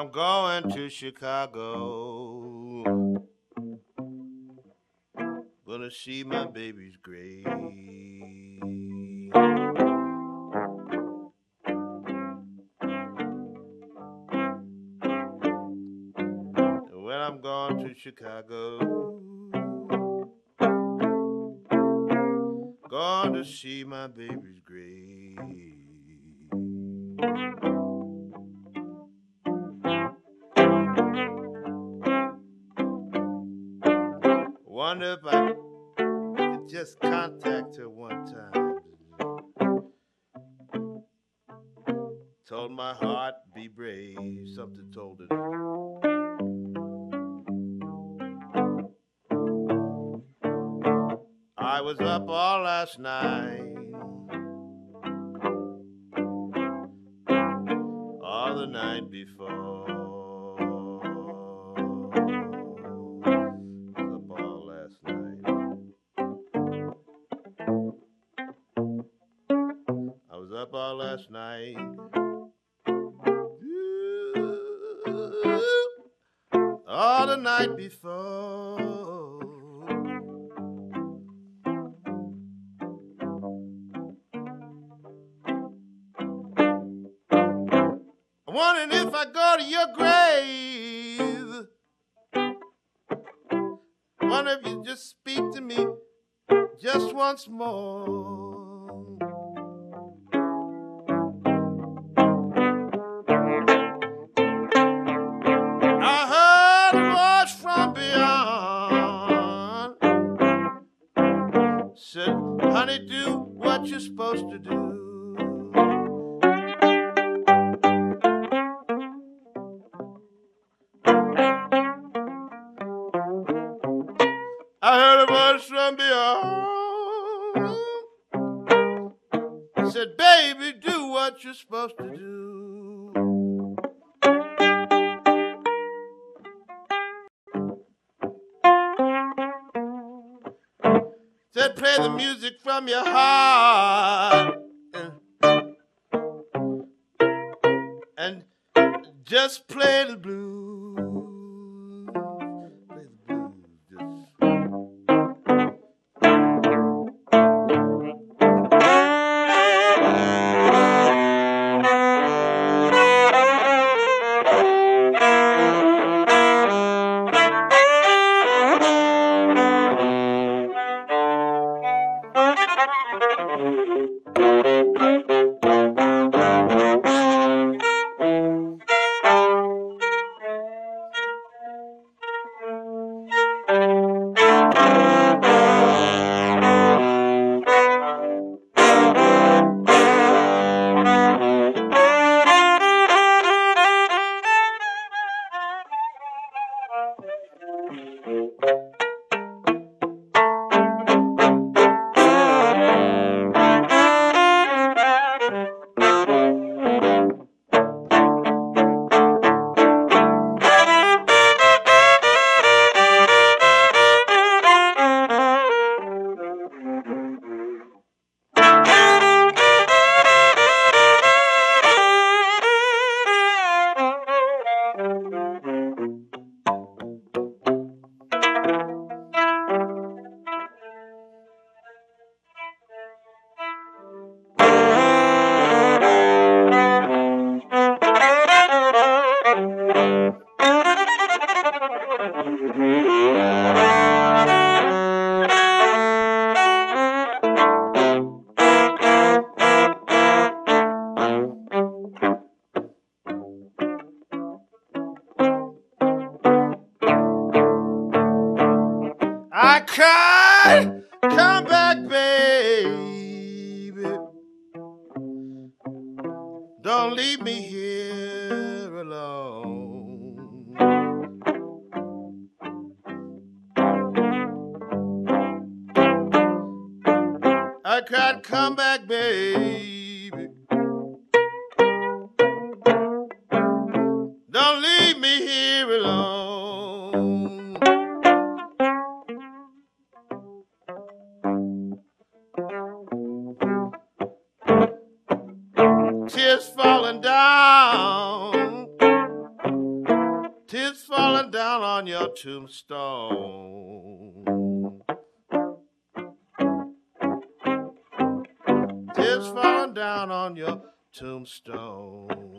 I'm going to Chicago. Gonna see my baby's grave. When I'm going to Chicago, to see my baby's grave. Wonder if I could just contact her one time. Told my heart, be brave. Something told it. I was up all last night. All the night before. Last night. All the night before. I'm wondering if I go to your grave. Wonder if you just speak to me just once more. You're supposed to do. I heard a voice from beyond. Said, baby, do what you're supposed to do. Said, play the music from your heart. And just play the blues. Don't leave me here alone. I cried, come back, baby. Tears falling down. Tears falling down on your tombstone. Tears falling down on your tombstone.